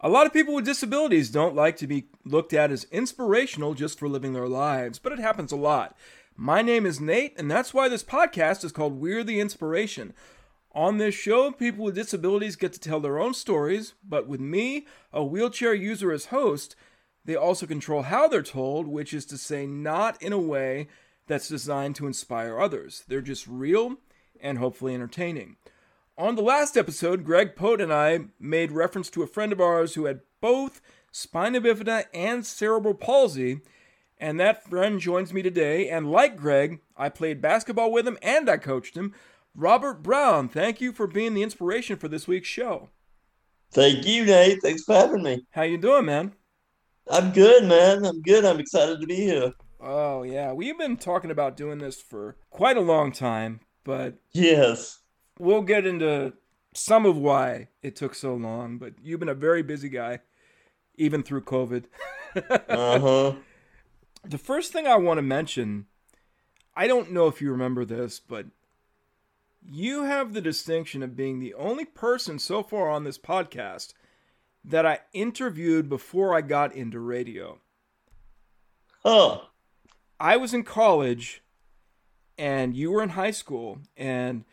A lot of people with disabilities don't like to be looked at as inspirational just for living their lives, but it happens a lot. My name is Nate, and that's why this podcast is called We're the Inspiration. On this show, people with disabilities get to tell their own stories, but with me, a wheelchair user as host, they also control how they're told, which is to say, not in a way that's designed to inspire others. They're just real and hopefully entertaining. On the last episode, Greg Pote and I made reference to a friend of ours who had both spina bifida and cerebral palsy, and that friend joins me today. And like Greg, I played basketball with him and I coached him. Robert Brown, thank you for being the inspiration for this week's show. Thank you, Nate. Thanks for having me. How you doing, man? I'm good, man. I'm good. I'm excited to be here. Oh yeah, we've been talking about doing this for quite a long time, but yes, we'll get into some of why it took so long, but you've been a very busy guy, even through COVID. uh huh. The first thing I want to mention, I don't know if you remember this, but you have the distinction of being the only person so far on this podcast that I interviewed before I got into radio. Huh. I was in college and you were in high school, and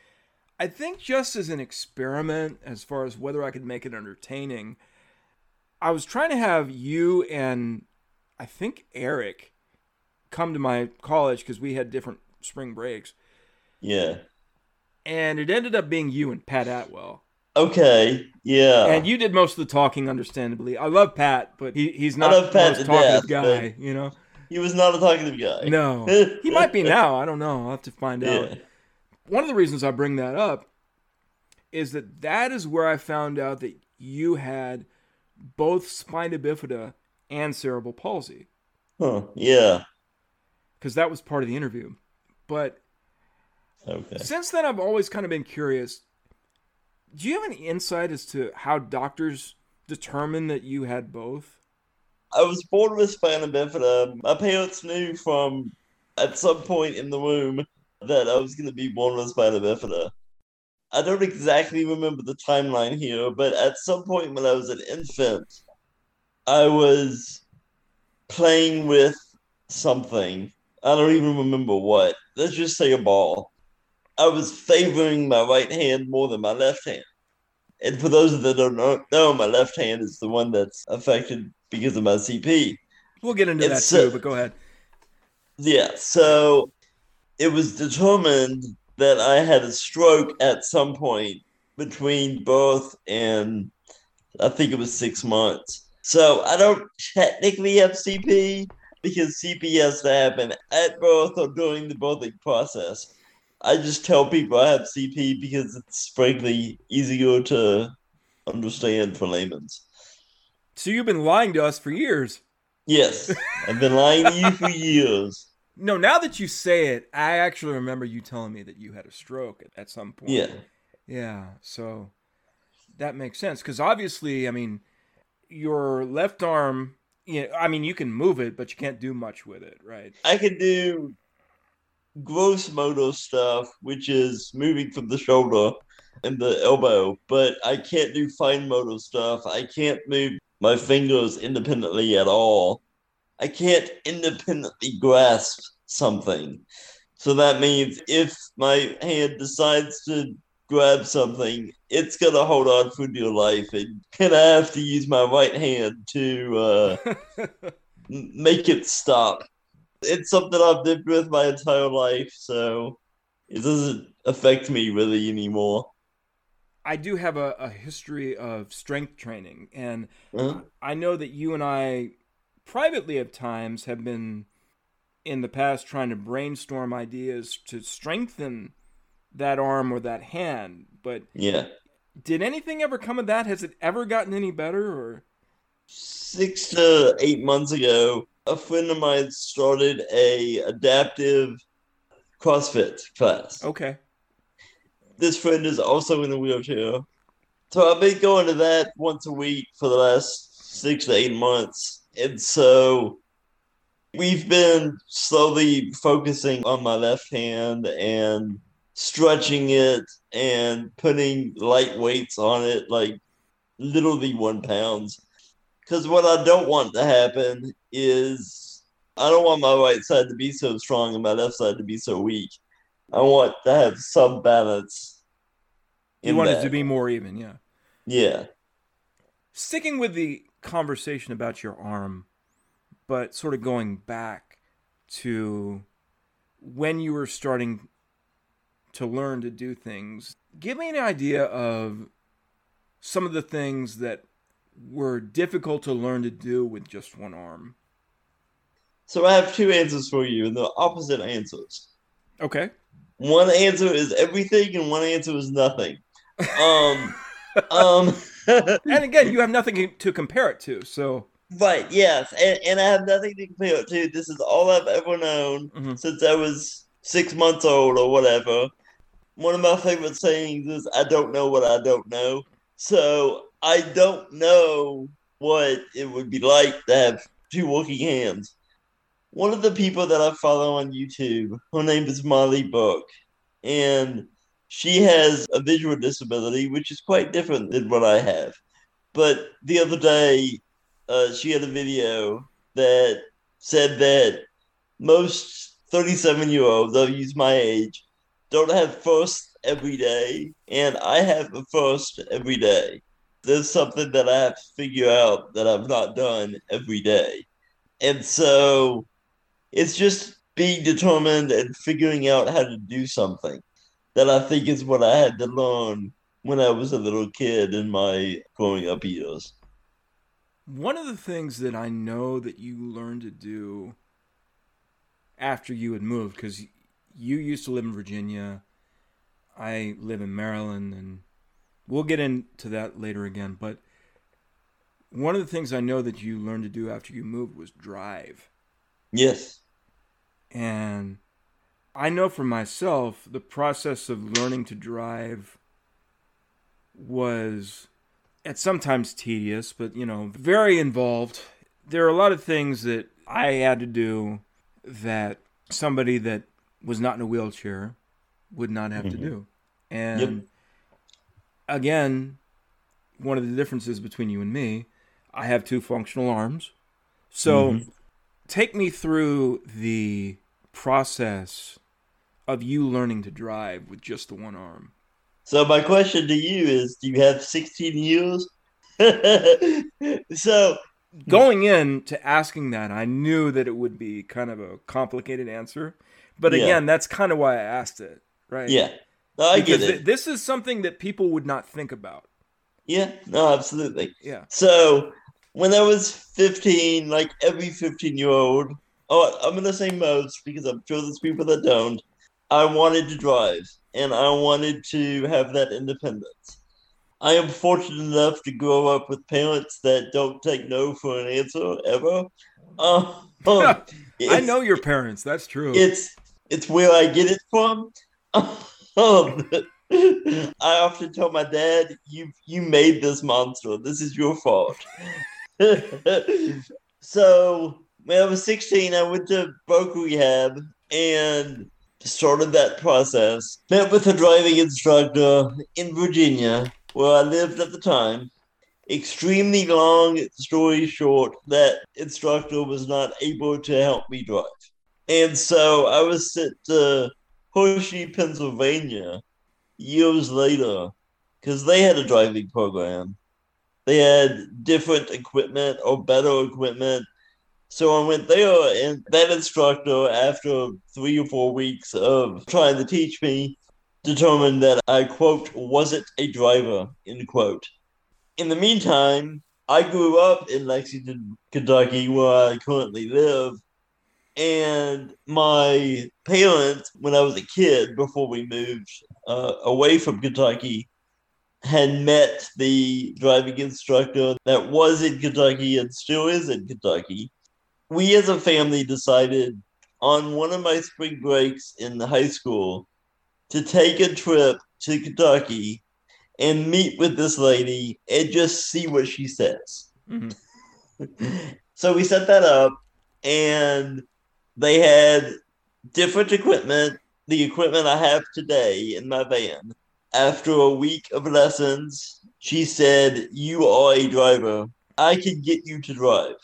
I think just as an experiment, as far as whether I could make it entertaining, I was trying to have you and I think Eric come to my college because we had different spring breaks. Yeah. And it ended up being you and Pat Atwell. Okay, yeah. And you did most of the talking, understandably. I love Pat, but he, he's not the most talkative guy, you know? He was not a talkative guy. No. he might be now. I don't know. I'll have to find out. One of the reasons I bring that up is that that is where I found out that you had both spina bifida and cerebral palsy. Huh, yeah. Because that was part of the interview. But okay. since then, I've always kind of been curious. Do you have any insight as to how doctors determine that you had both? I was born with spina bifida. My parents knew from at some point in the womb that I was going to be born with spina bifida. I don't exactly remember the timeline here, but at some point when I was an infant, I was playing with something. I don't even remember what. Let's just say a ball. I was favoring my right hand more than my left hand. And for those that don't know, my left hand is the one that's affected because of my CP. We'll get into and that so, too, but go ahead. Yeah, so it was determined that I had a stroke at some point between birth and I think it was six months. So I don't technically have CP because CP has to happen at birth or during the birthing process. I just tell people I have CP because it's frankly easier to understand for layman's. So you've been lying to us for years. Yes, I've been lying to you for years. No, now that you say it, I actually remember you telling me that you had a stroke at, at some point. Yeah. Yeah. So that makes sense because obviously, I mean, your left arm. You know, I mean, you can move it, but you can't do much with it, right? I can do gross motor stuff, which is moving from the shoulder and the elbow, but I can't do fine motor stuff. I can't move my fingers independently at all. I can't independently grasp something. So that means if my hand decides to grab something, it's gonna hold on for dear life, and, and I have to use my right hand to uh, make it stop. It's something I've lived with my entire life, so it doesn't affect me really anymore. I do have a, a history of strength training, and uh-huh. I know that you and I privately at times have been in the past trying to brainstorm ideas to strengthen that arm or that hand. But yeah, did anything ever come of that? Has it ever gotten any better? Or six to eight months ago, a friend of mine started a adaptive CrossFit class. Okay. This friend is also in a wheelchair. So I've been going to that once a week for the last six to eight months. And so we've been slowly focusing on my left hand and stretching it and putting light weights on it, like literally one pounds. Because what I don't want to happen is I don't want my right side to be so strong and my left side to be so weak. I want to have some balance. You want that. it to be more even, yeah. Yeah. Sticking with the conversation about your arm, but sort of going back to when you were starting to learn to do things, give me an idea of some of the things that were difficult to learn to do with just one arm. So I have two answers for you, and they're opposite answers. Okay. One answer is everything, and one answer is nothing. Um, um, and again, you have nothing to compare it to, so. Right. Yes, and, and I have nothing to compare it to. This is all I've ever known mm-hmm. since I was six months old or whatever. One of my favorite sayings is, "I don't know what I don't know." So I don't know what it would be like to have two working hands. One of the people that I follow on YouTube, her name is Molly Burke, and she has a visual disability, which is quite different than what I have. But the other day, uh, she had a video that said that most 37 year olds, I'll use my age, don't have first every day, and I have a first every day. There's something that I have to figure out that I've not done every day. And so it's just being determined and figuring out how to do something that I think is what I had to learn when I was a little kid in my growing up years. One of the things that I know that you learned to do after you had moved, because you used to live in Virginia, I live in Maryland, and we'll get into that later again. But one of the things I know that you learned to do after you moved was drive. Yes. And I know for myself, the process of learning to drive was at sometimes tedious, but you know, very involved. There are a lot of things that I had to do that somebody that was not in a wheelchair would not have mm-hmm. to do. And yep. again, one of the differences between you and me, I have two functional arms. So mm-hmm. take me through the process of you learning to drive with just the one arm. So my question to you is do you have 16 years? so going in to asking that, I knew that it would be kind of a complicated answer. But again, yeah. that's kind of why I asked it, right? Yeah. No, I because get it. Th- this is something that people would not think about. Yeah, no, absolutely. Yeah. So when I was 15, like every 15 year old, oh, I'm going to say most because I'm sure there's people that don't. I wanted to drive and I wanted to have that independence. I am fortunate enough to grow up with parents that don't take no for an answer ever. Uh, um, I know your parents. That's true. It's it's where I get it from. Um, I often tell my dad, "You you made this monster. This is your fault." so when I was sixteen, I went to Voc Rehab and started that process. Met with a driving instructor in Virginia, where I lived at the time. Extremely long story short, that instructor was not able to help me drive. And so I was sent to Hershey, Pennsylvania years later because they had a driving program. They had different equipment or better equipment so I went there, and that instructor, after three or four weeks of trying to teach me, determined that I, quote, wasn't a driver, end quote. In the meantime, I grew up in Lexington, Kentucky, where I currently live. And my parents, when I was a kid, before we moved uh, away from Kentucky, had met the driving instructor that was in Kentucky and still is in Kentucky we as a family decided on one of my spring breaks in the high school to take a trip to Kentucky and meet with this lady and just see what she says. Mm-hmm. so we set that up and they had different equipment, the equipment I have today in my van. After a week of lessons, she said, You are a driver I can get you to drive.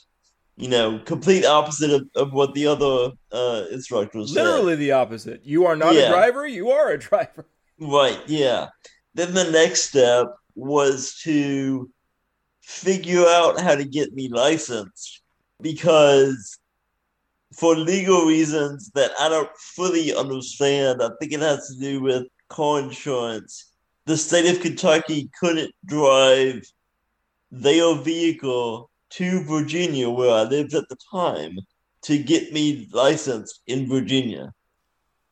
You know, complete opposite of, of what the other uh, instructors said. Literally the opposite. You are not Yeah. a driver, you are a driver. Right, yeah. Then the next step was to figure out how to get me licensed because for legal reasons that I don't fully understand, I think it has to do with car insurance. The state of Kentucky couldn't drive their vehicle to Virginia, where I lived at the time, to get me licensed in Virginia.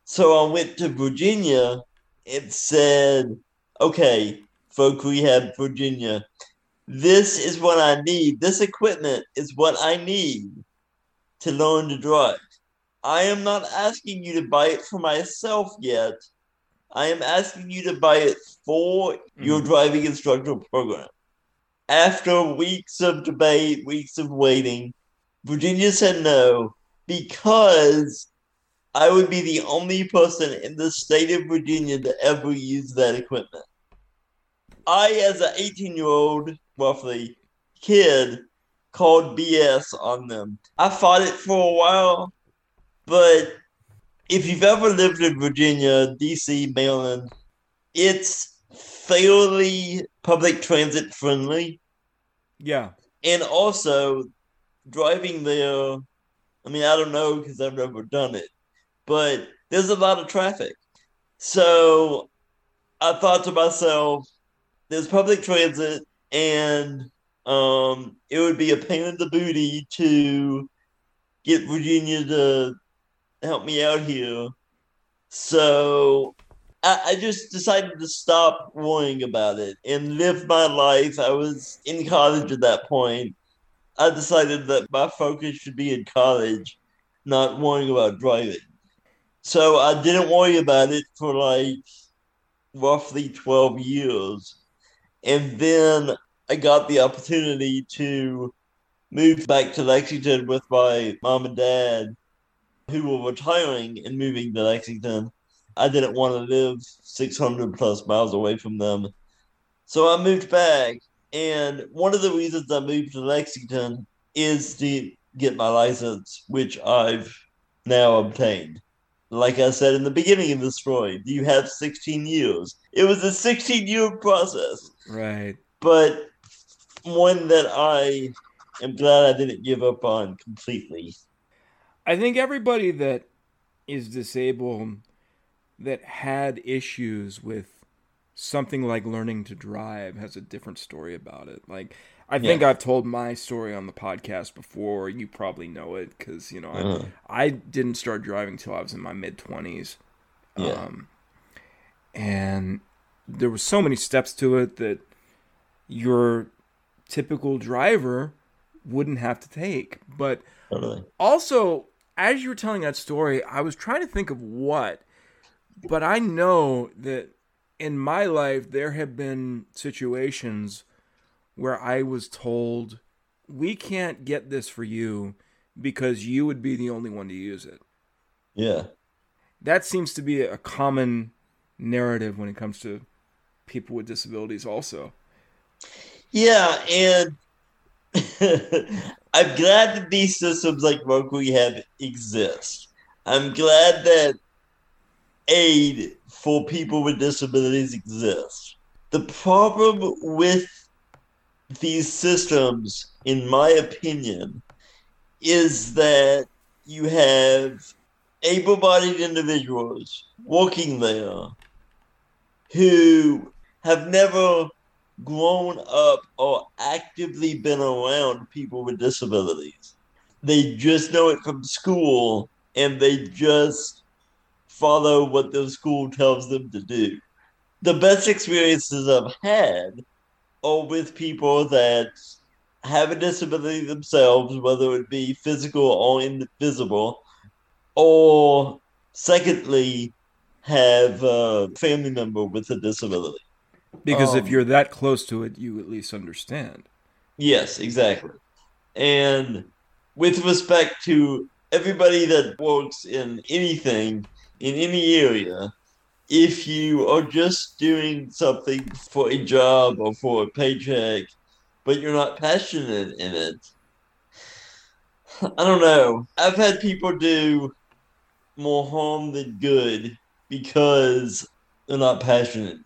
So I went to Virginia it said, okay, voc rehab Virginia, this is what I need. This equipment is what I need to learn to drive. I am not asking you to buy it for myself yet. I am asking you to buy it for your Mhm. driving instructor program. After weeks of debate, weeks of waiting, Virginia said no because I would be the only person in the state of Virginia to ever use that equipment. I, as an 18 year old, roughly, kid, called BS on them. I fought it for a while, but if you've ever lived in Virginia, DC, Maryland, it's fairly public transit friendly. Yeah. And also, driving there, I mean, I don't know because I've never done it, but there's a lot of traffic. So I thought to myself, there's public transit, and um, it would be a pain in the booty to get Virginia to help me out here. So I, I just decided to stop worrying about it and live my life. I was in college at that point. I decided that my focus should be in college, not worrying about driving. So I didn't worry about it for like roughly 12 years. And then I got the opportunity to move back to Lexington with my mom and dad, who were retiring and moving to Lexington. I didn't want to live 600 plus miles away from them. So I moved back. And one of the reasons I moved to Lexington is to get my license, which I've now obtained. Like I said in the beginning of the story, you have 16 years. It was a 16 year process, Right. but one that I am glad I didn't give up on completely. I think everybody that is disabled that had issues with something like learning to drive has a different story about it. Like I think Yeah. I've told my story on the podcast before. You probably know it because you know Uh-huh. I, I didn't start driving till I was in my mid twenties. Yeah. Um, and there were so many steps to it that your typical driver wouldn't have to take. But Totally. also, as you were telling that story, I was trying to think of what, but I know that in my life there have been situations where I was told, "We can't get this for you because you would be the only one to use it." Yeah. That seems to be a common narrative when it comes to people with disabilities also. Yeah, and I'm glad that these systems like Voc Rehab exist. I'm glad that aid for people with disabilities exists. The problem with these systems, in my opinion, is that you have able bodied individuals working there who have never grown up or actively been around people with disabilities. They just know it from school and they just follow what the school tells them to do. The best experiences I've had are with people that have a disability themselves, whether it be physical or invisible, or secondly, have a family member with a disability. Because if Um, you're that close to it, you at least understand. Yes, exactly. And with respect to everybody that works in anything, in any area, if you are just doing something for a job or for a paycheck, but you're not passionate in it. I don't know. I've had people do more harm than good because they're not passionate.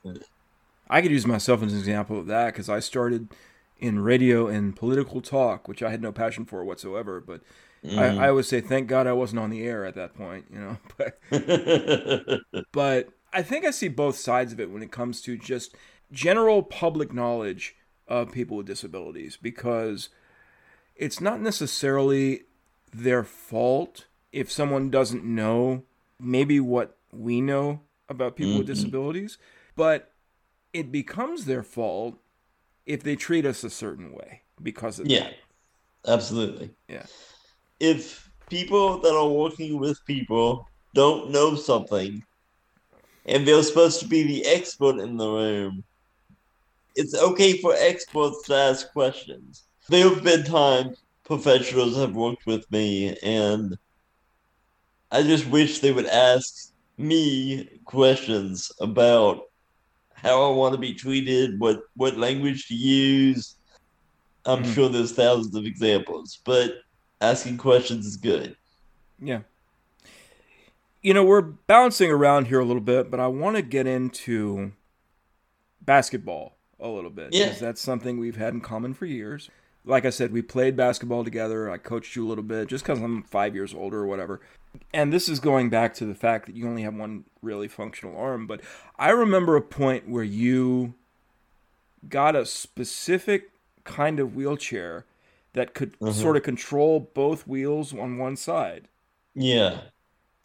I could use myself as an example of that because I started in radio and political talk, which I had no passion for whatsoever. But mm. I, I always say, thank God I wasn't on the air at that point, you know. But, but I think I see both sides of it when it comes to just general public knowledge of people with disabilities because it's not necessarily their fault if someone doesn't know maybe what we know about people mm-hmm. with disabilities, but it becomes their fault if they treat us a certain way because of that. yeah, that. absolutely. Yeah. If people that are working with people don't know something and they're supposed to be the expert in the room, it's okay for experts to ask questions. There have been times professionals have worked with me and I just wish they would ask me questions about how I want to be treated, what what language to use. I'm mm. sure there's thousands of examples, but asking questions is good. Yeah. You know, we're bouncing around here a little bit, but I want to get into basketball a little bit. Yeah. That's something we've had in common for years. Like I said, we played basketball together. I coached you a little bit just because I'm five years older or whatever and this is going back to the fact that you only have one really functional arm, but I remember a point where you got a specific kind of wheelchair that could mm-hmm. sort of control both wheels on one side. Yeah.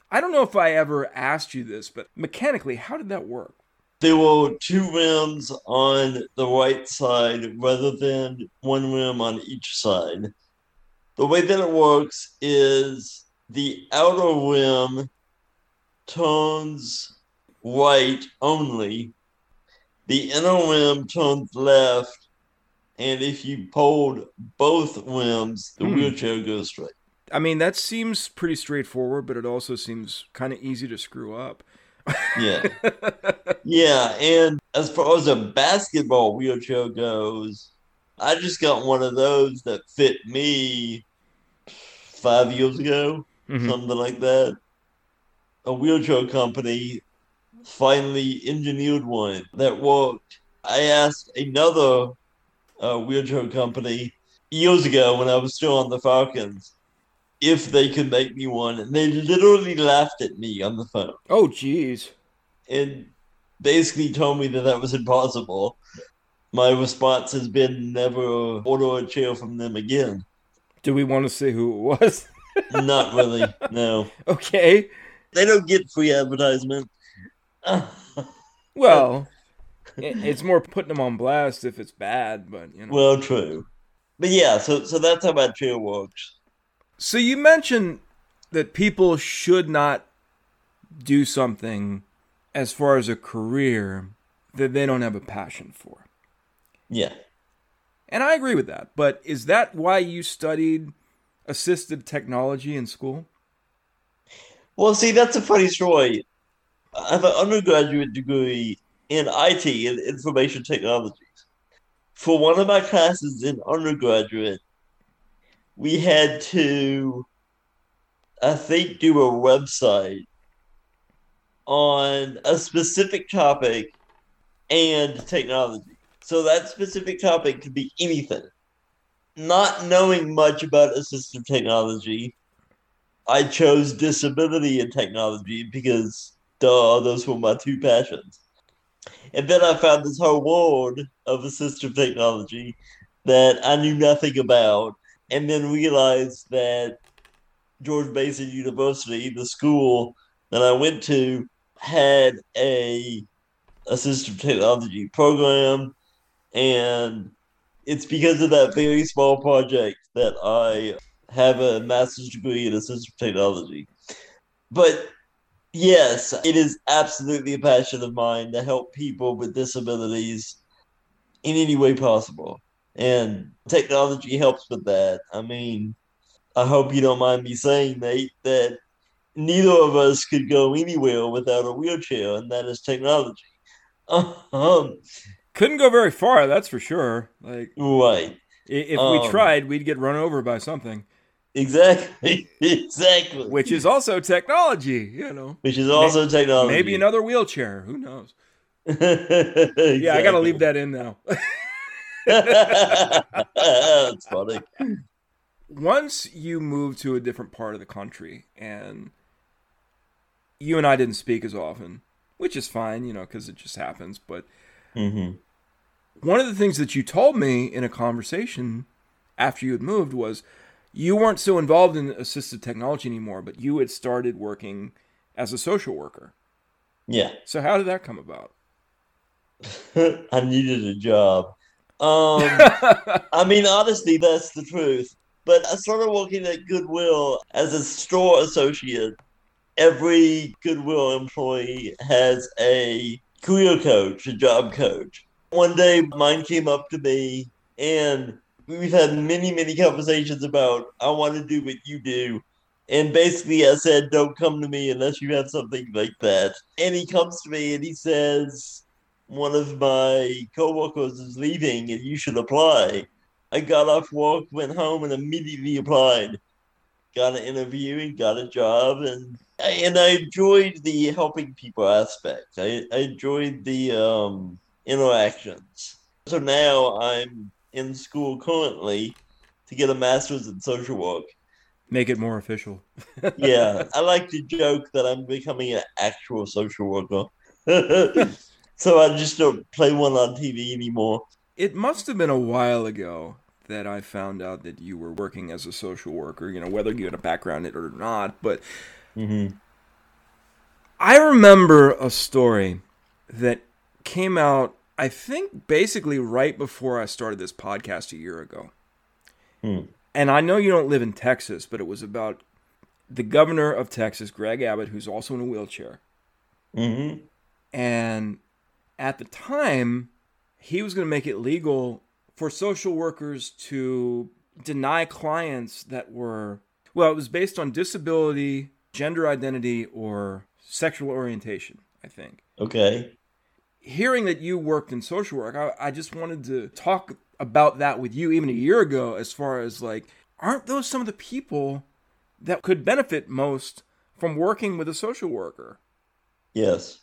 I don't know if I ever asked you this, but mechanically, how did that work? There were two rims on the right side rather than one rim on each side. The way that it works is the outer rim turns right only. The inner rim turns left. And if you pulled both rims, the hmm. wheelchair goes straight. I mean, that seems pretty straightforward, but it also seems kind of easy to screw up. yeah. Yeah. And as far as a basketball wheelchair goes, I just got one of those that fit me five years ago mm-hmm. something like that. A wheelchair company finally engineered one that worked. I asked another uh, wheelchair company years ago when I was still on the Falcons if they could make me one, and they literally laughed at me on the phone. Oh, jeez. And basically told me that that was impossible. My response has been never order a chair from them again. Do we want to see who it was? Not really. No. Okay. They don't get free advertisement. well, it's more putting them on blast if it's bad, but you know. Well, true. But yeah, so so that's how my chair works. So you mentioned that people should not do something as far as a career that they don't have a passion for. Yeah. And I agree with that. But is that why you studied assistive technology in school? Well, see, that's a funny story. I have an undergraduate degree in IT, in information technologies. For one of my classes in undergraduate, we had to, I think, do a website on a specific topic and technology. So that specific topic could be anything not knowing much about assistive technology, I chose disability and technology because, duh, those were my two passions. And then I found this whole world of assistive technology that I knew nothing about, and then realized that George Mason University, the school that I went to, had a assistive technology program, and it's because of that very small project that I have a master's degree in assistive technology. But yes, it is absolutely a passion of mine to help people with disabilities in any way possible. And technology helps with that. I mean, I hope you don't mind me saying, Nate, that neither of us could go anywhere without a wheelchair, and that is technology. Um, couldn't go very far, that's for sure. Like right. If Um, we tried, we'd get run over by something, Exactly. exactly. which is also technology, you know. Which is also technology. Maybe another wheelchair. Who knows? Yeah, I got to leave that in now. That's funny. Once you move to a different part of the country and you and I didn't speak as often, which is fine, you know, because it just happens. But hmm one of the things that you told me in a conversation after you had moved was you weren't so involved in assistive technology anymore, but you had started working as a social worker. Yeah. So how did that come about? I needed a job. Um, I mean, honestly, that's the truth. But I started working at Goodwill as a store associate. Every Goodwill employee has a career coach, a job coach. One day, mine came up to me, and we've had many, many conversations about I want to do what you do. And basically, I said, Don't come to me unless you have something like that. And he comes to me and he says, One of my coworkers is leaving and you should apply. I got off work, went home, and immediately applied. Got an interview and got a job, and and I enjoyed the helping people aspect. I, I enjoyed the um, interactions. So now I'm in school currently to get a master's in social work. Make it more official. Yeah, I like to joke that I'm becoming an actual social worker. so I just don't play one on TV anymore. It must have been a while ago that I found out that you were working as a social worker, you know, whether you had a background in it or not. But hmm I remember a story that came out, I think, basically right before I started this podcast a year ago. Hmm. And I know you don't live in Texas, but it was about the governor of Texas, Greg Abbott, who's also in a wheelchair. hmm And at the time, he was going to make it legal for social workers to deny clients that were, well, it was based on disability, gender identity, or sexual orientation, I think. Okay. Hearing that you worked in social work, I, I just wanted to talk about that with you even a year ago, as far as like, aren't those some of the people that could benefit most from working with a social worker? Yes.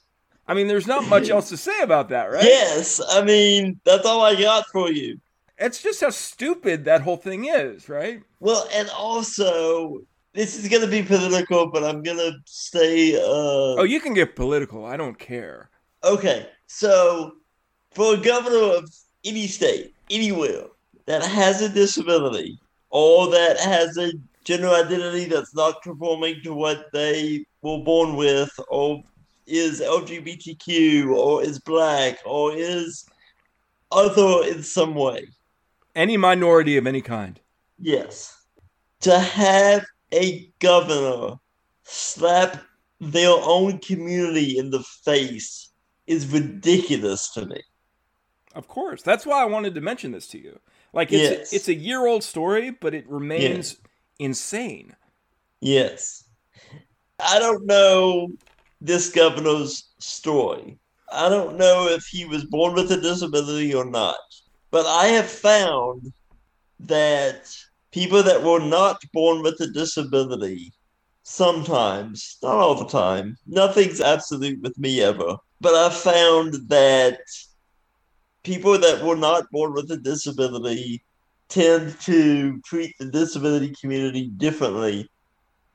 I mean, there's not much else to say about that, right? Yes. I mean, that's all I got for you. It's just how stupid that whole thing is, right? Well, and also, this is going to be political, but I'm going to stay. Uh, Oh, you can get political. I don't care. Okay, so for a governor of any state, anywhere that has a disability or that has a gender identity that's not conforming to what they were born with, or is LGBTQ, or is black, or is other in some way, Any minority of any kind. yes, to have a governor slap their own community in the face is ridiculous to me. Of course. That's why I wanted to mention this to you. Like it's Yes. it's a year old story, but it remains insane. Yes. I don't know this governor's story. I don't know if he was born with a disability or not. But I have found that people that were not born with a disability sometimes, not all the time, nothing's absolute with me ever, but I found that people that were not born with a disability tend to treat the disability community differently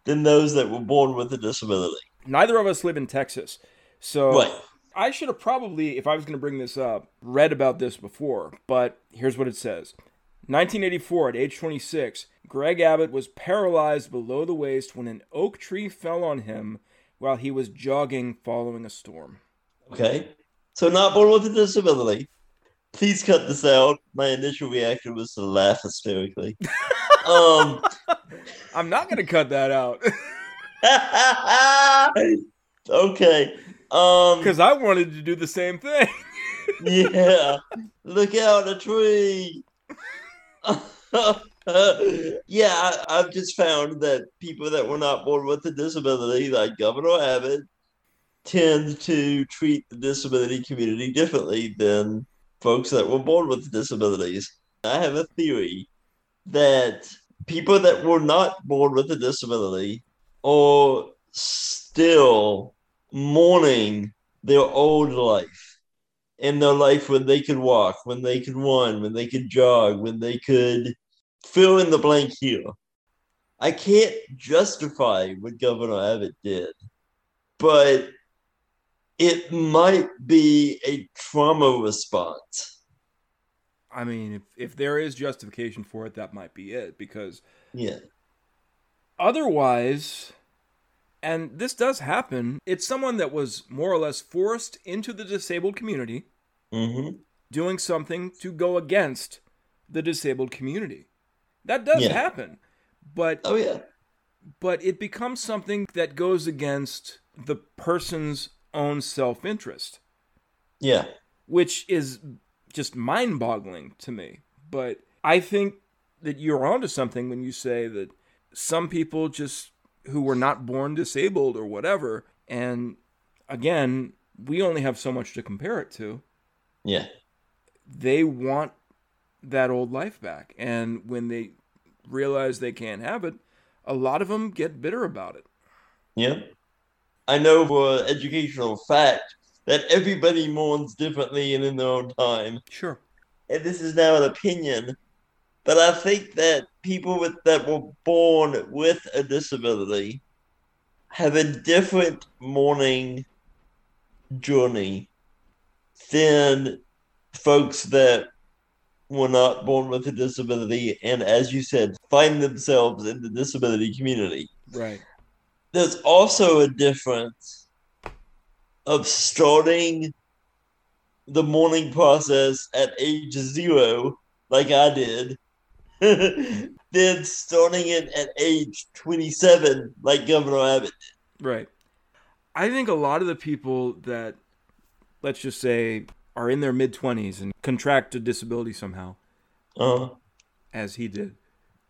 than those that were born with a disability. Neither of us live in Texas. So Right. I should have probably, if I was going to bring this up, read about this before, but here's what it says 1984, at age 26, Greg Abbott was paralyzed below the waist when an oak tree fell on him while he was jogging following a storm. Okay. So not born with a disability. Please cut this out. My initial reaction was to laugh hysterically. um I'm not going to cut that out Okay. Um because I wanted to do the same thing. yeah. Look out a tree. yeah, I, I've just found that people that were not born with a disability, like Governor Abbott, tend to treat the disability community differently than folks that were born with disabilities. I have a theory that people that were not born with a disability are still mourning their old life in their life when they could walk, when they could run, when they could jog, when they could fill in the blank here. I can't justify what Governor Abbott did, but it might be a trauma response. I mean, if, if there is justification for it, that might be it. Because yeah, otherwise, and this does happen, it's someone that was more or less forced into the disabled community, mm-hmm. doing something to go against the disabled community. That does Yeah. happen, but oh yeah, but it becomes something that goes against the person's own self-interest, yeah, which is just mind-boggling to me. But I think that you're onto something when you say that some people just who were not born disabled or whatever, and again, we only have so much to compare it to. yeah, They want that old life back, and when they realize they can't have it, a lot of them get bitter about it. yeah. I know for educational fact that everybody mourns differently and in their own time. Sure. and this is now an opinion, but I think that people with that were born with a disability have a different mourning journey than folks that were not born with a disability and as you said find themselves in the disability community Right. there's also a difference of starting the mourning process at age zero, like I did, then starting it at age 27, like Governor Abbott. Right. I think a lot of the people that, let's just say, are in their mid 20s and contract a disability somehow, Uh, as he did,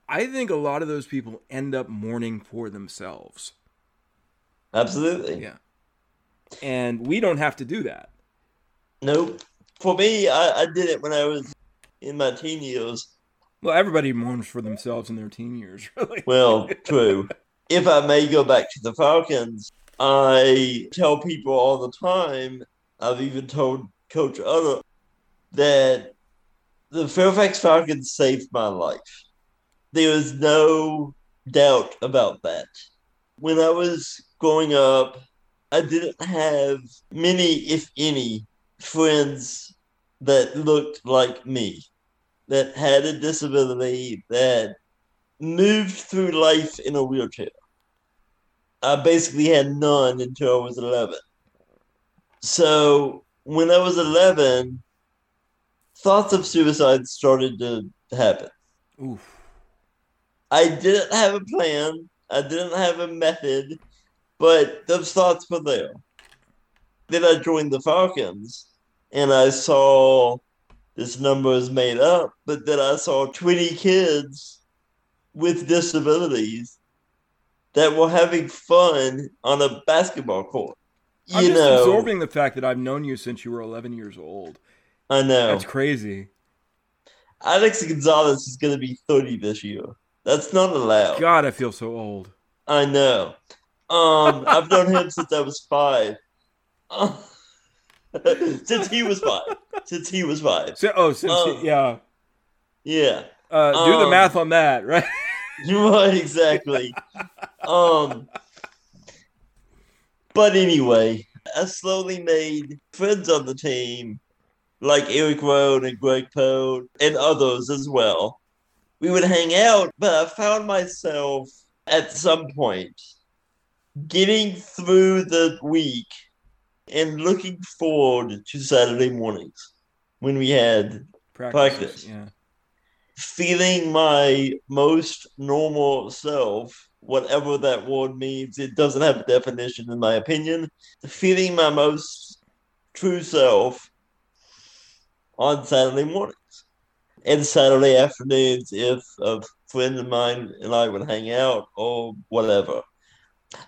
I think a lot of those people end up mourning for themselves. absolutely. Yeah. And we don't have to do that. Nope. For me, I, I did it when I was in my teen years. Well, everybody mourns for themselves in their teen years, really. Well, true. If I may go back to the Falcons, I tell people all the time, I've even told Coach Utter that the Fairfax Falcons saved my life. There is no doubt about that. When I was growing up, I didn't have many, if any, friends that looked like me, that had a disability, that moved through life in a wheelchair. I basically had none until I was 11. So when I was 11, thoughts of suicide started to happen. Oof. I didn't have a plan, I didn't have a method, but those thoughts were there. Then I joined the Falcons and I saw this number is made up, but then I saw 20 kids with disabilities that were having fun on a basketball court. I'm You just know, absorbing the fact that I've known you since you were 11 years old. I know. That's crazy. Alex Gonzalez is going to be 30 this year. That's not allowed. God, I feel so old. I know. Um, I've known him since I was five. Since he was five. Since he was five. So, oh, since Oh. yeah. Yeah. Uh, do the Um, math on that, right? Right, exactly. um, but anyway, I slowly made friends on the team, like Eric Rohn and Greg Poe and others as well. We would hang out, but I found myself at some point getting through the week and looking forward to Saturday mornings when we had Practice. Yeah. feeling my most normal self, whatever that word means, it doesn't have a definition in my opinion. Feeling my most true self on Saturday mornings and Saturday afternoons if a friend of mine and I would hang out or whatever.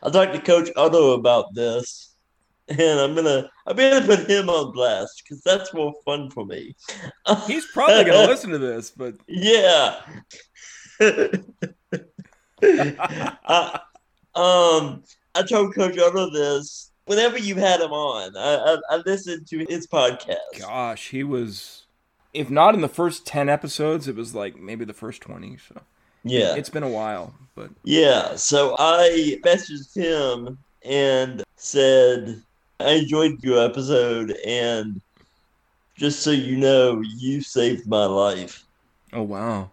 I talked to Coach Otto about this, and I'm gonna I'm gonna put him on blast because that's more fun for me. He's probably gonna listen to this, but yeah. I, um, I told Coach Otto this whenever you had him on. I, I, I listened to his podcast. Gosh, he was, if not in the first ten episodes, it was like maybe the first twenty. So yeah, it's been a while, but yeah. So I messaged him and said I enjoyed your episode, and just so you know, you saved my life. Oh wow.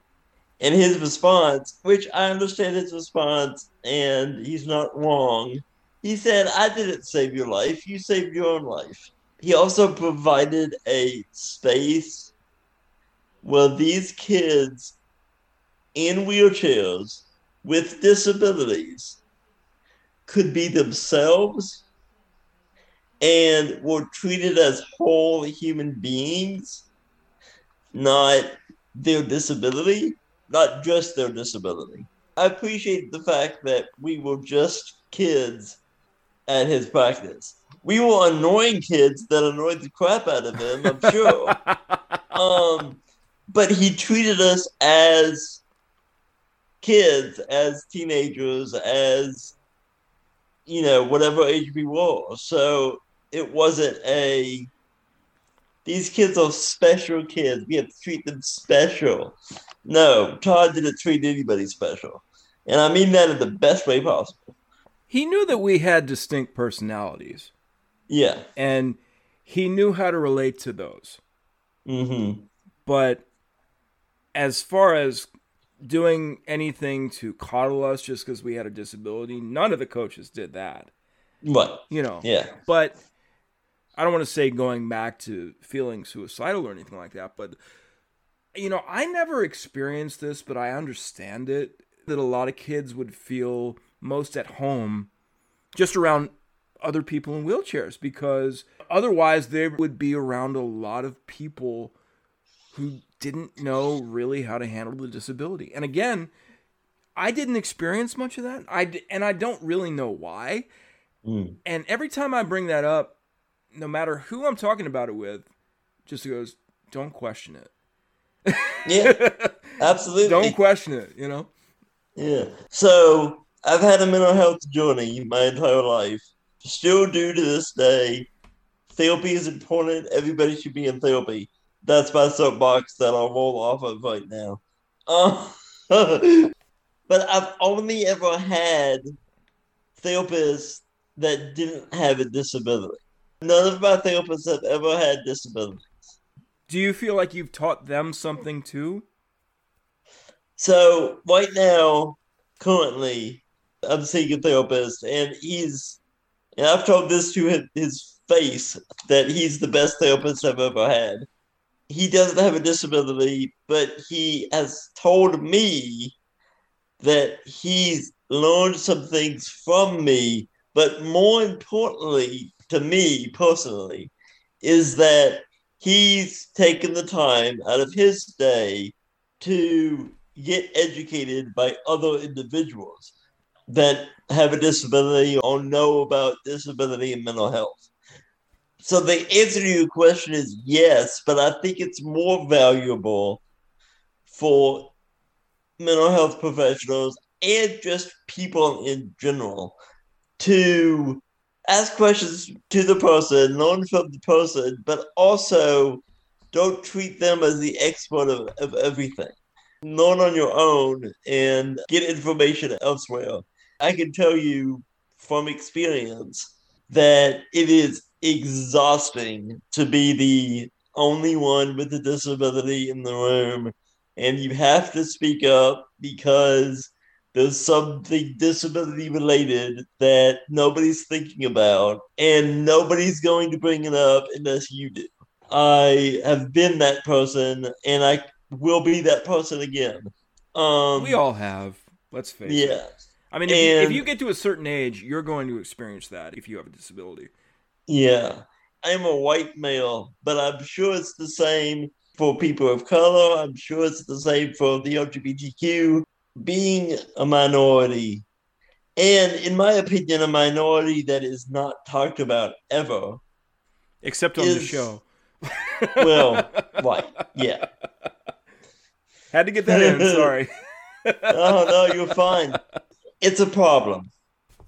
And his response, which I understand his response, and he's not wrong, he said, I didn't save your life, you saved your own life. He also provided a space where these kids in wheelchairs with disabilities could be themselves and were treated as whole human beings, not their disability, not just their disability. I appreciate the fact that we were just kids at his practice. We were annoying kids that annoyed the crap out of him, I'm sure. um, but he treated us as kids, as teenagers, as you know, whatever age we were. So it wasn't a these kids are special kids. We have to treat them special. No, Todd didn't treat anybody special. And I mean that in the best way possible. He knew that we had distinct personalities. Yeah. And he knew how to relate to those. Mm-hmm. But as far as doing anything to coddle us just because we had a disability, none of the coaches did that. What? You know. Yeah. But I don't want to say going back to feeling suicidal or anything like that, but you know, I never experienced this, but I understand it that a lot of kids would feel most at home just around other people in wheelchairs because otherwise they would be around a lot of people who didn't know really how to handle the disability. And again, I didn't experience much of that. I and I don't really know why. Mm. And every time I bring that up, no matter who I'm talking about it with, just goes, "Don't question it." yeah, absolutely. Don't question it. You know. Yeah. So I've had a mental health journey my entire life. Still do to this day. Therapy is important. Everybody should be in therapy. That's my soapbox that I'll roll off of right now. Uh, but I've only ever had therapists that didn't have a disability. None of my therapists have ever had disabilities. Do you feel like you've taught them something too? So right now, currently, I'm seeing a therapist, and he's, and I've told this to his face that he's the best therapist I've ever had. He doesn't have a disability, but he has told me that he's learned some things from me, but more importantly to me personally, is that he's taken the time out of his day to get educated by other individuals that have a disability or know about disability and mental health. So the answer to your question is yes, but I think it's more valuable for mental health professionals and just people in general to ask questions to the person, learn from the person, but also don't treat them as the expert of, of everything. Learn on your own and get information elsewhere. I can tell you from experience that it is exhausting to be the only one with a disability in the room. And you have to speak up because there's something disability related that nobody's thinking about, and nobody's going to bring it up unless you do. I have been that person, and I will be that person again. Um, we all have. Let's face yeah. it. I mean, if, and, you, if you get to a certain age, you're going to experience that if you have a disability. Yeah. I'm a white male, but I'm sure it's the same for people of color. I'm sure it's the same for the LGBTQ. Being a minority and in my opinion, a minority that is not talked about ever. Except on is, the show. well, right, yeah. Had to get that in. Sorry. oh no, you're fine. It's a problem.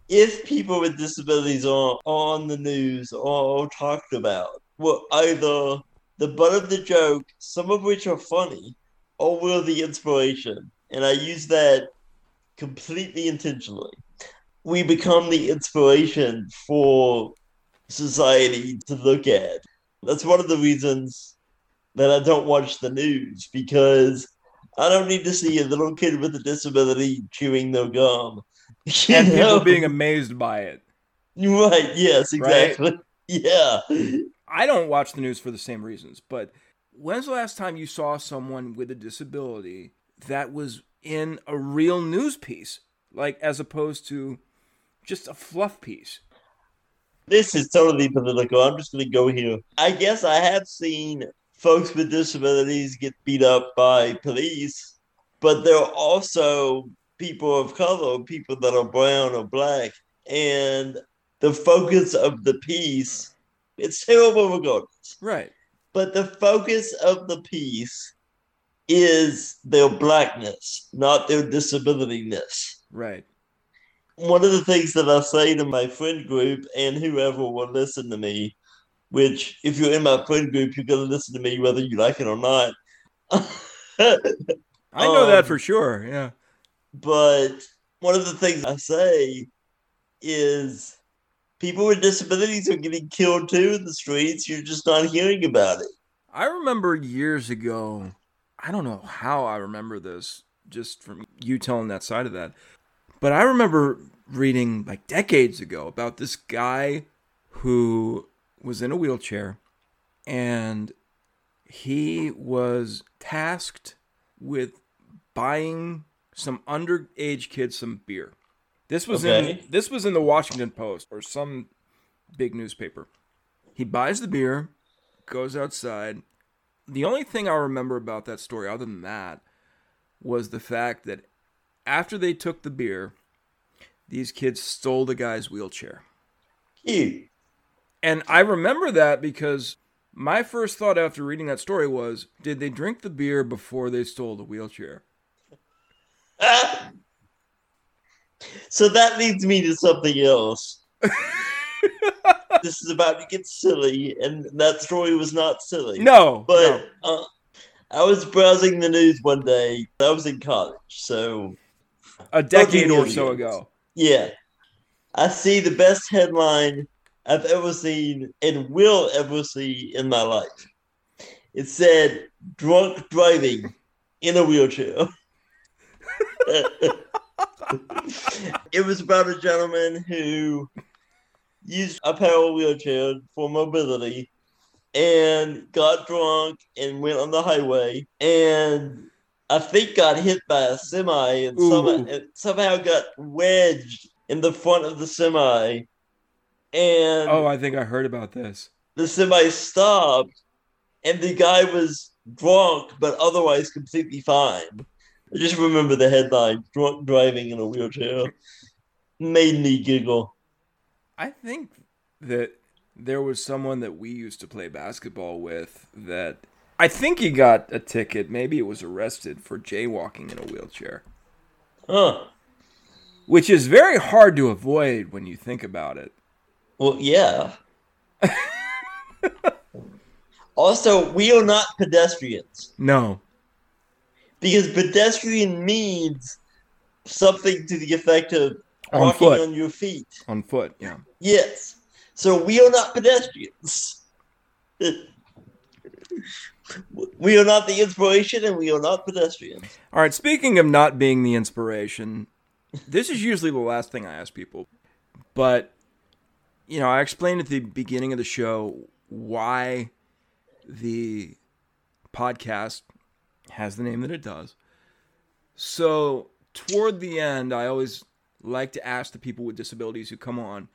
If people with disabilities are on the news or talked about, well, either the butt of the joke, some of which are funny, or will the inspiration. And I use that completely intentionally. We become the inspiration for society to look at. That's one of the reasons that I don't watch the news because I don't need to see a little kid with a disability chewing their gum. and know? people being amazed by it. Right, yes, exactly. Right? Yeah. I don't watch the news for the same reasons, but when's the last time you saw someone with a disability that was in a real news piece, like as opposed to just a fluff piece? This is totally political. I'm just going to go here. I guess I have seen folks with disabilities get beat up by police, but there are also people of color, people that are brown or black, and the focus of the piece, it's terrible regardless. Right. But the focus of the piece is their blackness, not their disabilityness. Right. One of the things that I say to my friend group and whoever will listen to me, which if you're in my friend group, you're going to listen to me whether you like it or not. I know um, that for sure. Yeah. But one of the things I say is people with disabilities are getting killed too in the streets. You're just not hearing about it. I remember years ago, I don't know how I remember this, just from you telling that side of that. But I remember reading like decades ago about this guy who was in a wheelchair and he was tasked with buying some underage kids some beer. This was okay. in this was in the Washington Post or some big newspaper. He buys the beer, goes outside. The only thing I remember about that story, other than that, was the fact that after they took the beer, these kids stole the guy's wheelchair. Ew. And I remember that because my first thought after reading that story was, did they drink the beer before they stole the wheelchair? so that leads me to something else. this is about to get silly, and that story was not silly. No, but no. Uh, I was browsing the news one day. I was in college, so a decade or so ago. Yeah, I see the best headline I've ever seen and will ever see in my life. It said "drunk driving in a wheelchair." it was about a gentleman who used a power wheelchair for mobility and got drunk and went on the highway and I think got hit by a semi and, somehow, somehow got wedged in the front of the semi. And oh, I think I heard about this. The semi stopped, and the guy was drunk but otherwise completely fine. I just remember the headline drunk driving in a wheelchair. Made me giggle. I think that there was someone that we used to play basketball with that I think he got a ticket. Maybe it was arrested for jaywalking in a wheelchair. Huh. Which is very hard to avoid when you think about it. Well, yeah. also, we are not pedestrians. No because pedestrian means something to the effect of on walking foot. on your feet. On foot, yeah. Yes. So we are not pedestrians. we are not the inspiration and we are not pedestrians. All right, speaking of not being the inspiration, this is usually the last thing I ask people. But, you know, I explained at the beginning of the show why the podcast has the name that it does. So, toward the end, I always like to ask the people with disabilities who come on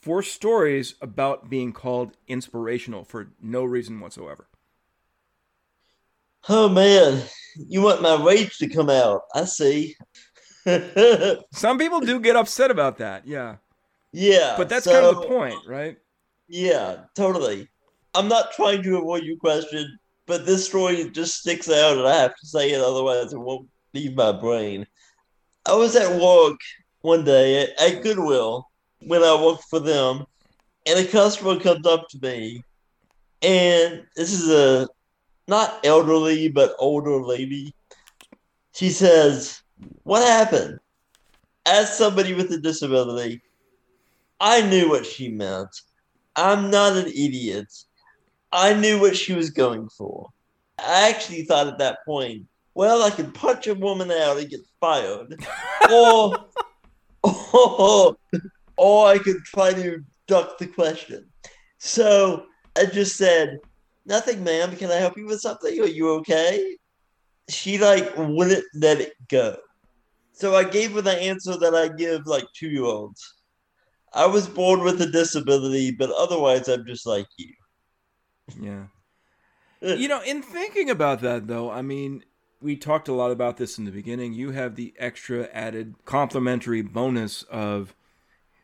for stories about being called inspirational for no reason whatsoever. Oh man, you want my rage to come out. I see. Some people do get upset about that. Yeah. yeah. But that's so- kind of the point, right? Yeah, totally. I'm not trying to avoid your question, but this story just sticks out and I have to say it, otherwise it won't leave my brain. I was at work one day at, Goodwill when I worked for them, and a customer comes up to me, and this is a not elderly but older lady. She says, What happened? As somebody with a disability, I knew what she meant. I'm not an idiot. I knew what she was going for. I actually thought at that point, well, I could punch a woman out and get fired, or, or, or I could try to duck the question. So I just said, "Nothing, ma'am. Can I help you with something? Are you okay?" She like wouldn't let it go. So I gave her the answer that I give like two year olds. I was born with a disability, but otherwise I'm just like you. Yeah. You know, in thinking about that, though, I mean, we talked a lot about this in the beginning. You have the extra added complimentary bonus of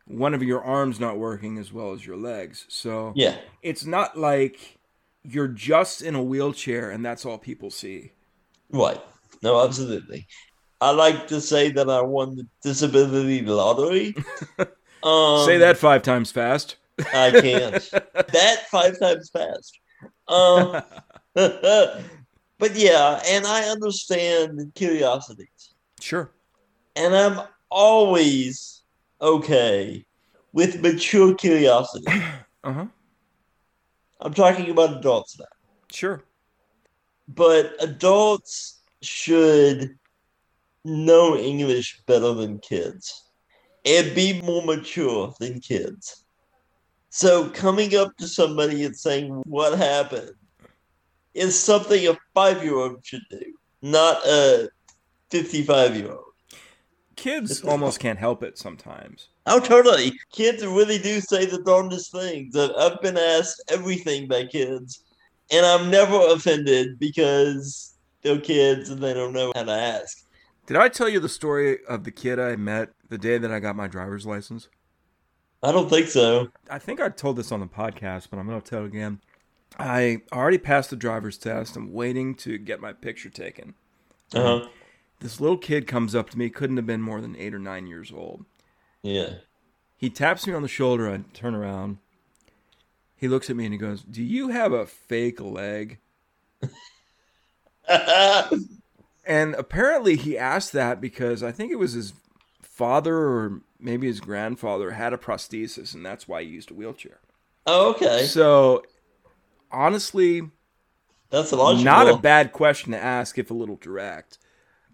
one of your arms not working as well as your legs. So Yeah. it's not like you're just in a wheelchair and that's all people see. Right. No, absolutely. I like to say that I won the disability lottery. Um, Say that five times fast. I can't. that five times fast. Um, but yeah, and I understand curiosities. Sure. And I'm always okay with mature curiosity. Uh huh. I'm talking about adults now. Sure. But adults should know English better than kids and be more mature than kids. So coming up to somebody and saying what happened is something a five year old should do, not a 55 year old. Kids almost can't help it sometimes. Oh, totally. Kids really do say the darndest things. I've- been asked everything by kids, and I'm never offended because they're kids and they don't know how to ask. Did I tell you the story of the kid I met the day that I got my driver's license? I don't think so. I think I told this on the podcast, but I'm going to tell it again. I already passed the driver's test. I'm waiting to get my picture taken. Uh huh. This little kid comes up to me, couldn't have been more than eight or nine years old. Yeah. He taps me on the shoulder. I turn around. He looks at me and he goes, Do you have a fake leg? And apparently he asked that because I think it was his father or maybe his grandfather had a prosthesis and that's why he used a wheelchair. oh, okay. So honestly, That's a logical. not a bad question to ask if a little direct.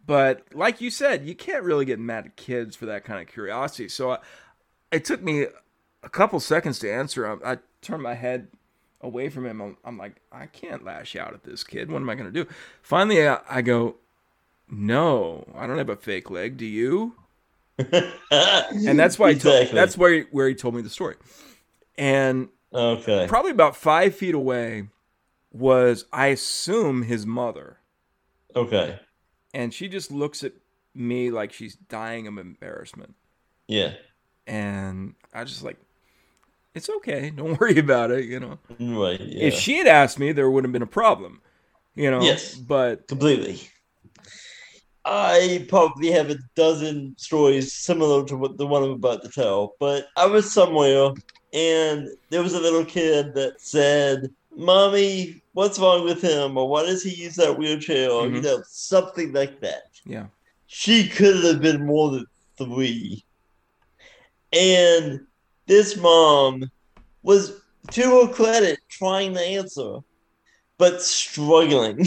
But like you said, you can't really get mad at kids for that kind of curiosity. So I, it took me a couple seconds to answer. I, I turned my head away from him. I'm, I'm like, I can't lash out at this kid. What am I going to do? Finally, I, I go, No, I don't have a fake leg. Do you? And that's why he told, that's where he, where he told me the story. And okay. probably about five feet away was, I assume, his mother. Okay. and she just looks at me like she's dying of embarrassment Yeah. and i just like it's okay don't worry about it you know Right. Yeah. if she had asked me there would have been a problem you know Yes. but Completely. I probably have a dozen stories similar to what the one I'm about to tell, but I was somewhere and there was a little kid that said, Mommy, what's wrong with him? Or why does he use that wheelchair? Or, you Mhm. know, something like that. yeah She could have been more than three. And this mom was, to her credit, trying to answer, but struggling.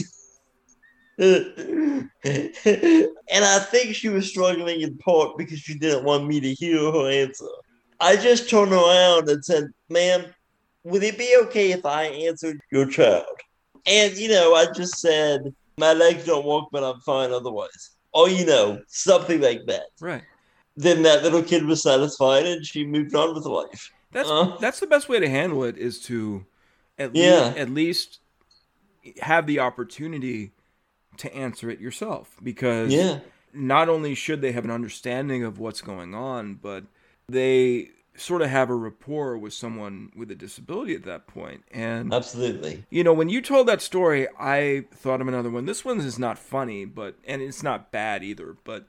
and I think she was struggling in part because she didn't want me to hear her answer. I just turned around and said, Ma'am, would it be okay if I answered your child? And, you know, I just said, My legs don't work, but I'm fine otherwise. Or, you know, something like that. right Then that little kid was satisfied and she moved on with life. that's Uh. that's the best way to handle it is to at Yeah. least at least have the opportunity to answer it yourself because Yeah. not only should they have an understanding of what's going on, but they sort of have a rapport with someone with a disability at that point. And absolutely, you know, when you told that story, I thought of another one. This one is not funny, but and it's not bad either. But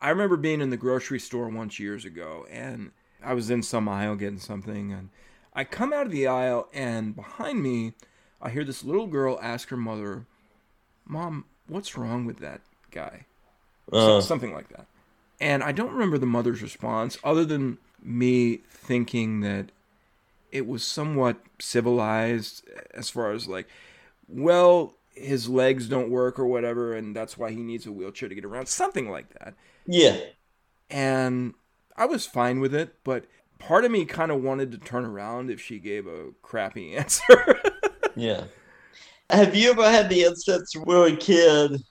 I remember being in the grocery store once years ago, and I was in some aisle getting something, and I come out of the aisle, and behind me, I hear this little girl ask her mother, "Mom, what's wrong with that guy?" Uh. something like that. And I don't remember the mother's response, other than me thinking that it was somewhat civilized as far as like, well, his legs don't work or whatever, and that's why he needs a wheelchair to get around, something like that. Yeah. And I was fine with it, but part of me kind of wanted to turn around if she gave a crappy answer. yeah. Have you ever had the instance where a kid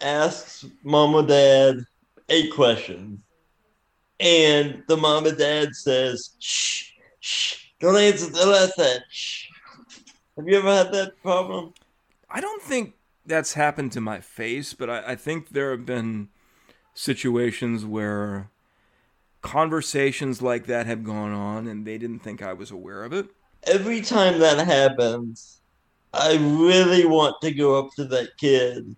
asks mom or dad a question and the mom and dad says, shh, shh, don't answer the last that. Shh. Have you ever had that problem? I don't think that's happened to my face, but I, I think there have been situations where conversations like that have gone on and they didn't think I was aware of it. Every time that happens, I really want to go up to that kid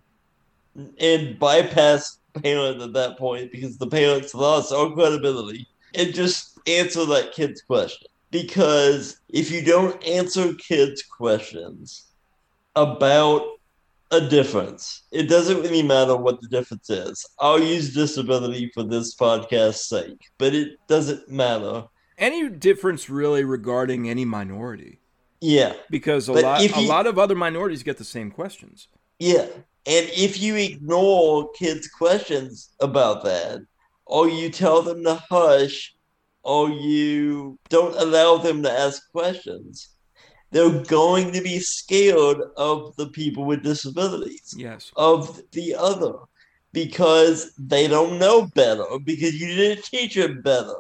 and bypass parent at that point because the parents lost all credibility and just answer that kid's question. Because if you don't answer kids' questions about a difference, it doesn't really matter what the difference is. I'll use disability for this podcast's sake, but it doesn't matter. Any difference really regarding any minority. Yeah. Because a lot you, a lot of other minorities get the same questions. Yeah. And if you ignore kids' questions about that, or you tell them to hush, or you don't allow them to ask questions, they're going to be scared of the people with disabilities. Yes. Of the other. Because they don't know better, because you didn't teach them better.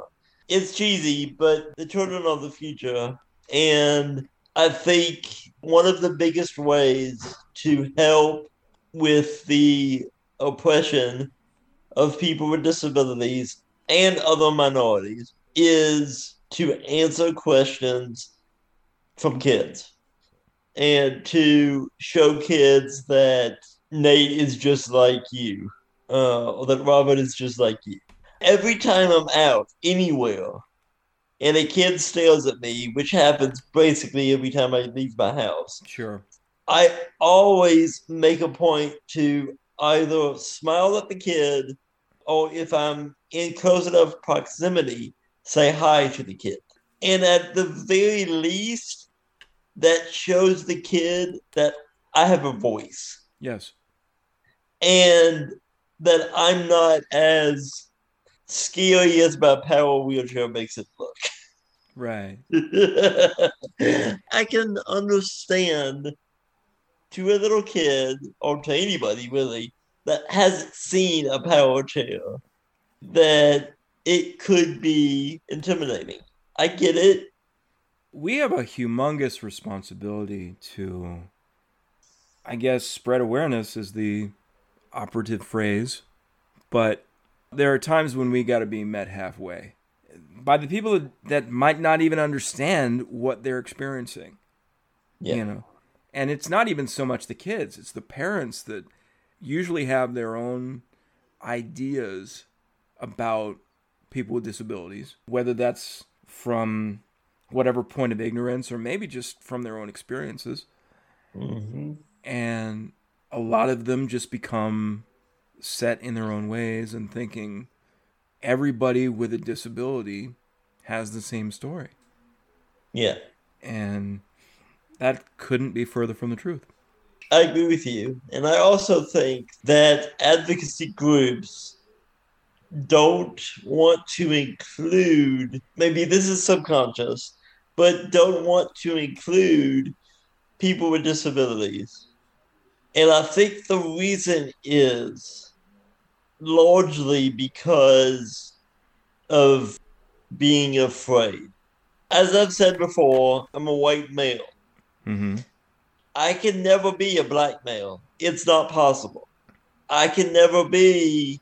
It's cheesy, but the children are the future. And I think one of the biggest ways to help with the oppression of people with disabilities and other minorities is to answer questions from kids and to show kids that Nate is just like you, uh, or that Robert is just like you. Every time I'm out anywhere and a kid stares at me, which happens basically every time I leave my house. Sure. I always make a point to either smile at the kid or if I'm in close enough proximity, say hi to the kid. And at the very least, that shows the kid that I have a voice. Yes. And that I'm not as scary as my power wheelchair makes it look. Right. I can understand to a little kid or to anybody really that hasn't seen a power chair that it could be intimidating. I get it. We have a humongous responsibility to, I guess, spread awareness is the operative phrase, but there are times when we got to be met halfway by the people that might not even understand what they're experiencing. Yeah. You know, and it's not even so much the kids, it's the parents that usually have their own ideas about people with disabilities, whether that's from whatever point of ignorance or maybe just from their own experiences. Mm-hmm. And a lot of them just become set in their own ways and thinking everybody with a disability has the same story. Yeah. And that couldn't be further from the truth. I agree with you. And I also think that advocacy groups don't want to include, maybe this is subconscious, but don't want to include people with disabilities. And I think the reason is largely because of being afraid. As I've said before, I'm a white male. Mm-hmm. I can never be a black male. It's not possible. I can never be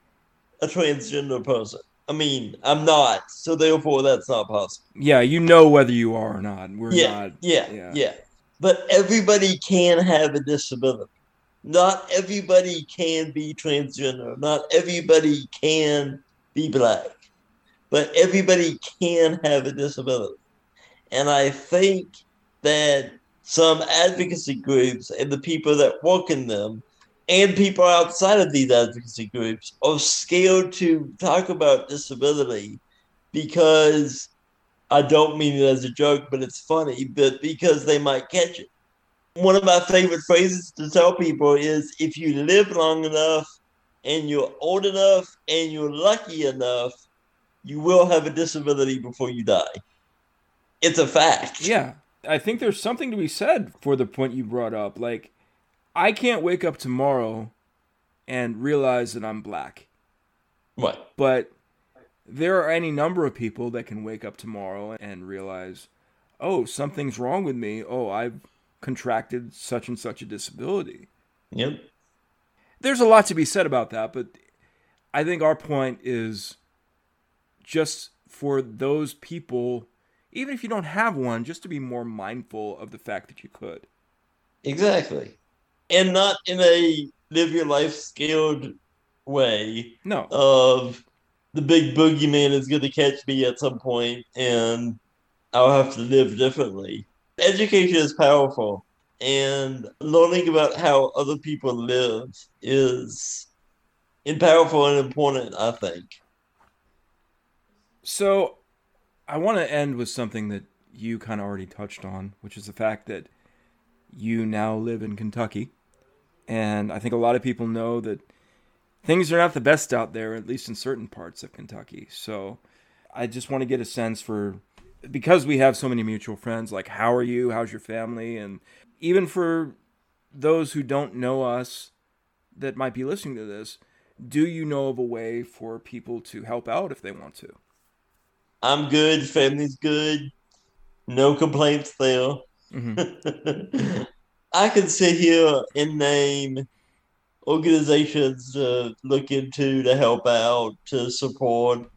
a transgender person. I mean, I'm not, so therefore that's not possible. Yeah, you know whether you are or not. We're yeah, not. Yeah, yeah, yeah. But everybody can have a disability. Not everybody can be transgender. Not everybody can be black. But everybody can have a disability. And I think that some advocacy groups and the people that work in them and people outside of these advocacy groups are scared to talk about disability because I don't mean it as a joke, but it's funny, but because they might catch it. One of my favorite phrases to tell people is if you live long enough and you're old enough and you're lucky enough, you will have a disability before you die. It's a fact. Yeah. I think there's something to be said for the point you brought up. Like, I can't wake up tomorrow and realize that I'm black. What? But there are any number of people that can wake up tomorrow and realize, oh, something's wrong with me. Oh, I've contracted such and such a disability. Yep. There's a lot to be said about that, but I think our point is just for those people, even if you don't have one, just to be more mindful of the fact that you could. Exactly. And not in a live your life scared way. No. Of the big boogeyman is going to catch me at some point and I'll have to live differently. Education is powerful, and learning about how other people live is powerful and important, I think. So, I want to end with something that you kind of already touched on, which is the fact that you now live in Kentucky. And I think a lot of people know that things are not the best out there, at least in certain parts of Kentucky. So I just want to get a sense for because we have so many mutual friends, like how are you? How's your family? And even for those who don't know us that might be listening to this, do you know of a way for people to help out if they want to? I'm good. Family's good. No complaints there. Mm-hmm. I can sit here and name organizations to look into to help out to support.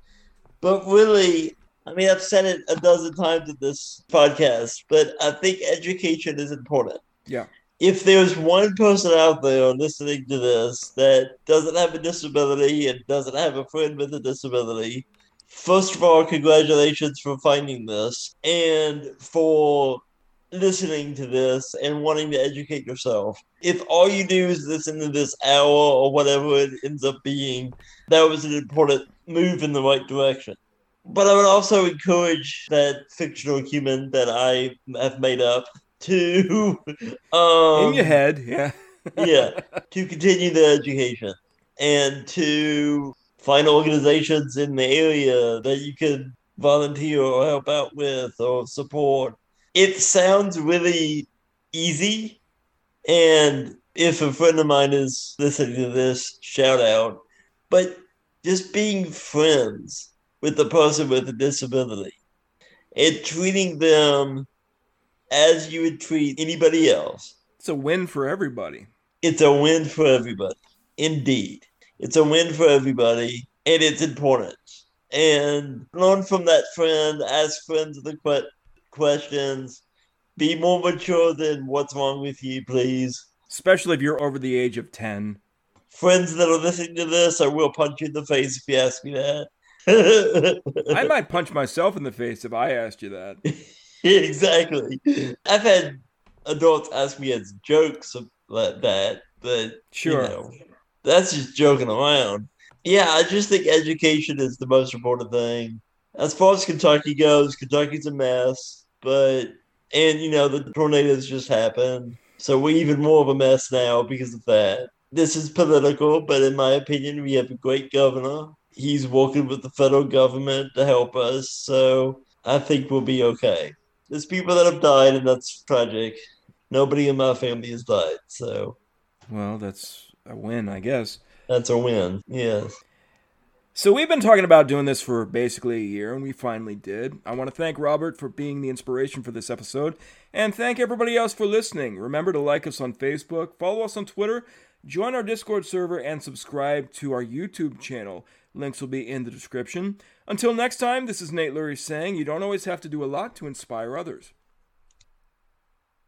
But really, I mean, I've said it a dozen times in this podcast, but I think education is important. Yeah. If there's one person out there listening to this that doesn't have a disability and doesn't have a friend with a disability, first of all, congratulations for finding this and for listening to this and wanting to educate yourself. If all you do is listen to this hour or whatever it ends up being, that was an important move in the right direction. But I would also encourage that fictional human that I have made up to um, in your head, yeah, yeah, to continue the education and to find organizations in the area that you could volunteer or help out with or support it sounds really easy. And if a friend of mine is listening to this, shout out. But just being friends with the person with a disability and treating them as you would treat anybody else. It's a win for everybody. It's a win for everybody. Indeed. It's a win for everybody, and it's important. And learn from that friend, ask friends the questions. Be more mature than what's wrong with you, please. Especially if you're over the age of 10. Friends that are listening to this, I will punch you in the face if you ask me that. I might punch myself in the face if I asked you that. exactly. I've had adults ask me as jokes like that, but sure, you know, that's just joking around. Yeah, I just think education is the most important thing. As far as Kentucky goes, Kentucky's a mess, but and you know the tornadoes just happened, so we're even more of a mess now because of that. This is political, but in my opinion, we have a great governor. He's working with the federal government to help us, so I think we'll be okay. There's people that have died, and that's tragic. Nobody in my family has died, so. Well, that's a win, I guess. That's a win, yes. So we've been talking about doing this for basically a year, and we finally did. I want to thank Robert for being the inspiration for this episode, and thank everybody else for listening. Remember to like us on Facebook, follow us on Twitter, join our Discord server, and subscribe to our YouTube channel. Links will be in the description. Until next time, this is Nate Lurie saying you don't always have to do a lot to inspire others.